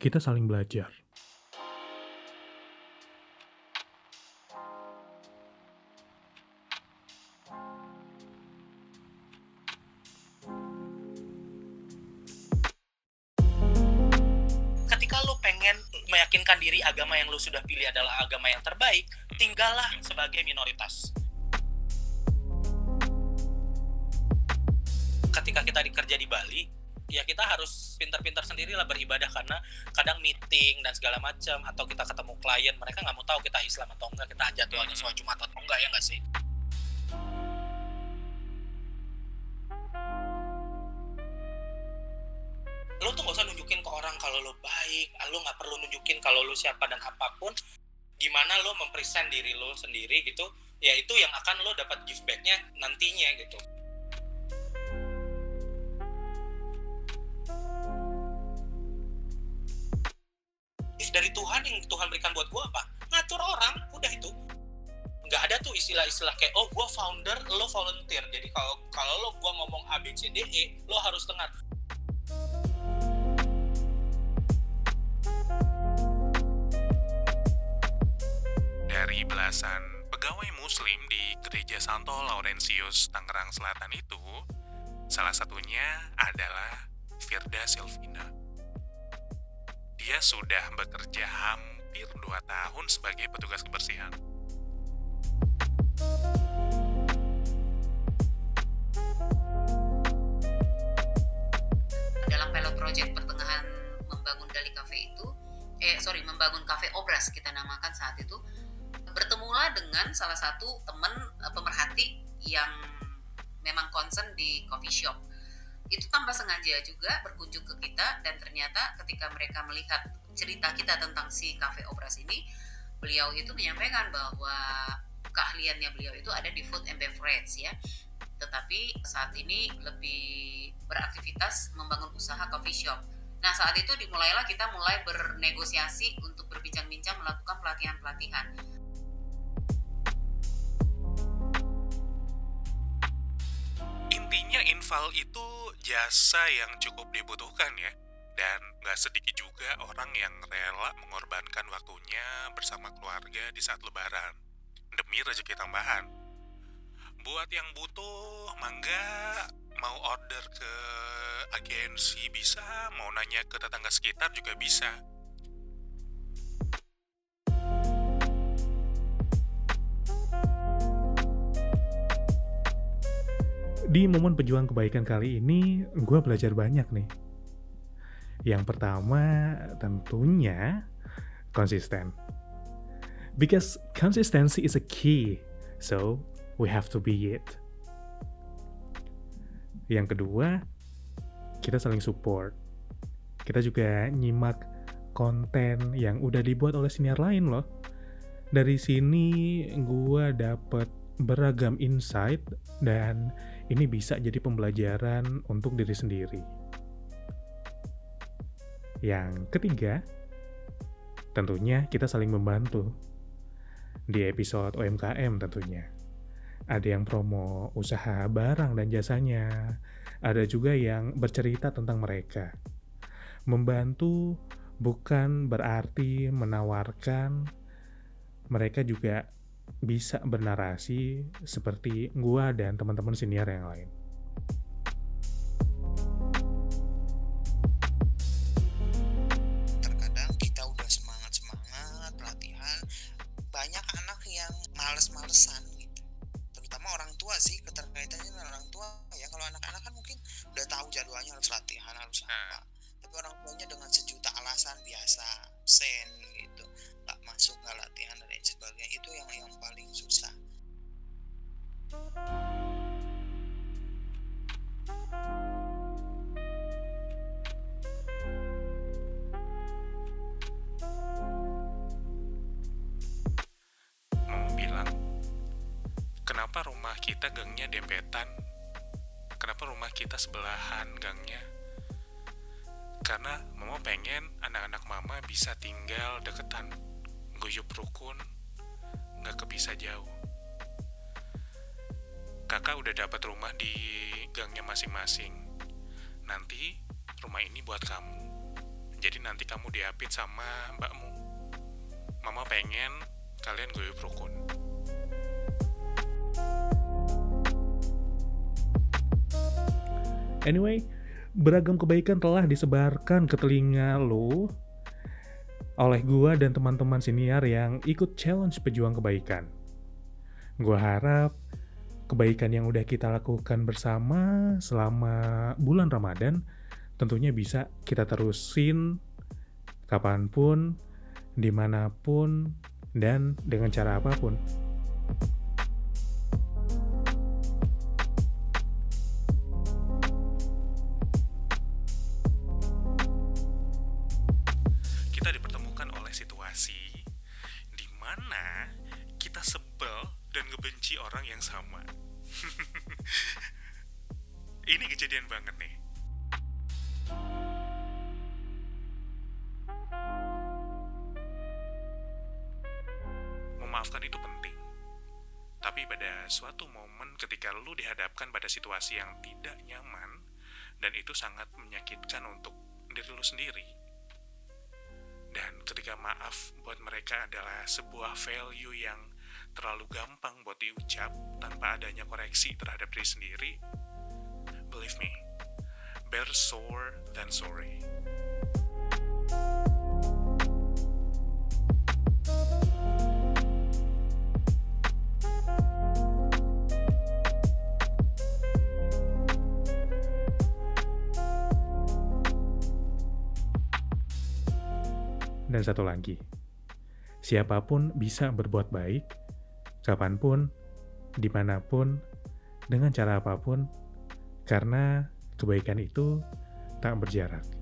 kita saling belajar. ketika lo pengen meyakinkan diri agama yang lo sudah pilih adalah agama yang terbaik, tinggallah sebagai minoritas. Ketika kita dikerja di Bali, ya kita harus pintar-pintar sendiri lah beribadah karena kadang meeting dan segala macam atau kita ketemu klien mereka nggak mau tahu kita Islam atau enggak kita jadwalnya sholat Jumat atau enggak ya nggak sih? Lo tuh gak usah nunjukin ke orang kalau lo baik lo nggak perlu nunjukin kalau lo siapa dan apa pun. Gimana lo mempresent diri lo sendiri gitu ya itu yang akan lo dapat give backnya nantinya gitu yang Tuhan berikan buat gue apa? Ngatur orang udah itu. Nggak ada tuh istilah-istilah kayak oh gue founder lo volunteer. Jadi kalau kalau lo gue ngomong A B C D E lo harus dengar. Dari belasan pegawai muslim di Gereja Santo Laurentius Tangerang Selatan itu, salah satunya adalah Firda Silvina. Dia sudah bekerja hampir 2 tahun sebagai petugas kebersihan. dalam pilot project pertengahan membangun Dali Cafe itu eh sorry membangun cafe obras kita namakan saat itu bertemulah dengan salah satu teman eh, pemerhati yang memang concern di coffee shop itu tanpa sengaja juga berkunjung ke kita dan ternyata ketika mereka melihat cerita kita tentang si cafe obras ini beliau itu menyampaikan bahwa keahliannya beliau itu ada di food and beverage ya tetapi saat ini lebih beraktivitas membangun usaha coffee shop. Nah saat itu dimulailah kita mulai bernegosiasi untuk berbincang-bincang melakukan pelatihan-pelatihan. Infal itu jasa yang cukup dibutuhkan ya. Dan gak sedikit juga orang yang rela mengorbankan waktunya bersama keluarga di saat lebaran. Demi rezeki tambahan. Buat yang butuh, mangga mau order ke agensi bisa, mau nanya ke tetangga sekitar juga bisa. Di momen pejuang kebaikan kali ini, gue belajar banyak nih. Yang pertama, tentunya konsisten. Because consistency is a key, so we have to be it. Yang kedua, kita saling support. Kita juga nyimak konten yang udah dibuat oleh senior lain loh. Dari sini gue dapet beragam insight dan ini bisa jadi pembelajaran untuk diri sendiri. Yang ketiga, tentunya kita saling membantu. Di episode OMKM tentunya. Ada yang promo usaha barang dan jasanya. Ada juga yang bercerita tentang mereka. Membantu bukan berarti menawarkan. Mereka juga bisa bernarasi seperti gua dan teman-teman senior yang lain. terkadang kita udah semangat semangat pelatihan banyak anak yang males-malesan gitu. Terutama orang tua sih keterkaitannya dengan orang tua. Ya kalau anak-anak kan mungkin udah tahu jadwalnya harus latihan harus apa. Tapi orang tuanya dengan sejuta alasan biasa sen gitu nggak latihan dan lain sebagainya itu yang yang paling susah mau bilang, kenapa rumah kita gangnya dempetan? Kenapa rumah kita sebelahan gangnya? Karena mama pengen anak-anak mama bisa tinggal deketan, guyup rukun, nggak kepisah jauh. Kakak udah dapat rumah di gangnya masing-masing. Nanti rumah ini buat kamu. Jadi nanti kamu diapit sama mbakmu. Mama pengen kalian gue rukun. Anyway, beragam kebaikan telah disebarkan ke telinga lo oleh gua dan teman-teman senior yang ikut challenge pejuang kebaikan. Gua harap kebaikan yang udah kita lakukan bersama selama bulan Ramadan tentunya bisa kita terusin kapan pun, di mana pun, dan dengan cara apa pun. Situasi di mana kita sebel dan ngebenci orang yang sama. Ini kejadian banget nih. Memaafkan itu penting. Tapi pada suatu momen ketika lu dihadapkan pada situasi yang tidak nyaman dan itu sangat menyakitkan untuk diri lu sendiri. Dan ketika maaf buat mereka adalah sebuah value yang terlalu gampang buat diucap tanpa adanya koreksi terhadap diri sendiri, believe me, better sore than sorry. Dan satu lagi, siapa pun bisa berbuat baik, kapan pun, di mana pun, dengan cara apa pun, karena kebaikan itu tak berjarak.